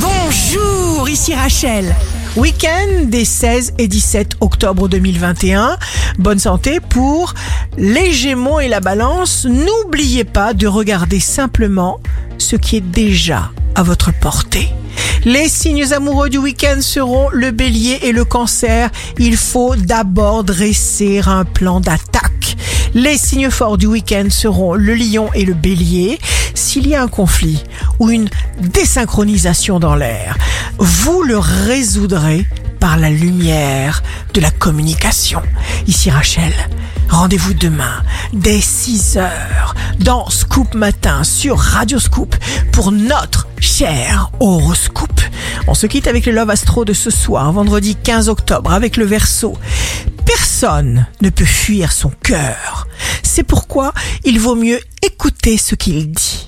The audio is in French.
Bonjour, ici Rachel. Week-end des 16 et 17 octobre 2021. Bonne santé pour les Gémeaux et la Balance. N'oubliez pas de regarder simplement ce qui est déjà à votre portée. Les signes amoureux du week-end seront le bélier et le cancer. Il faut d'abord dresser un plan d'attaque. Les signes forts du week-end seront le lion et le bélier. S'il y a un conflit ou une désynchronisation dans l'air, vous le résoudrez par la lumière de la communication. Ici Rachel, rendez-vous demain dès 6 heures dans Scoop Matin sur Radio Scoop pour notre cher horoscope. On se quitte avec le Love Astro de ce soir, vendredi 15 octobre, avec le verso. Personne ne peut fuir son cœur. C'est pourquoi il vaut mieux écouter ce qu'il dit.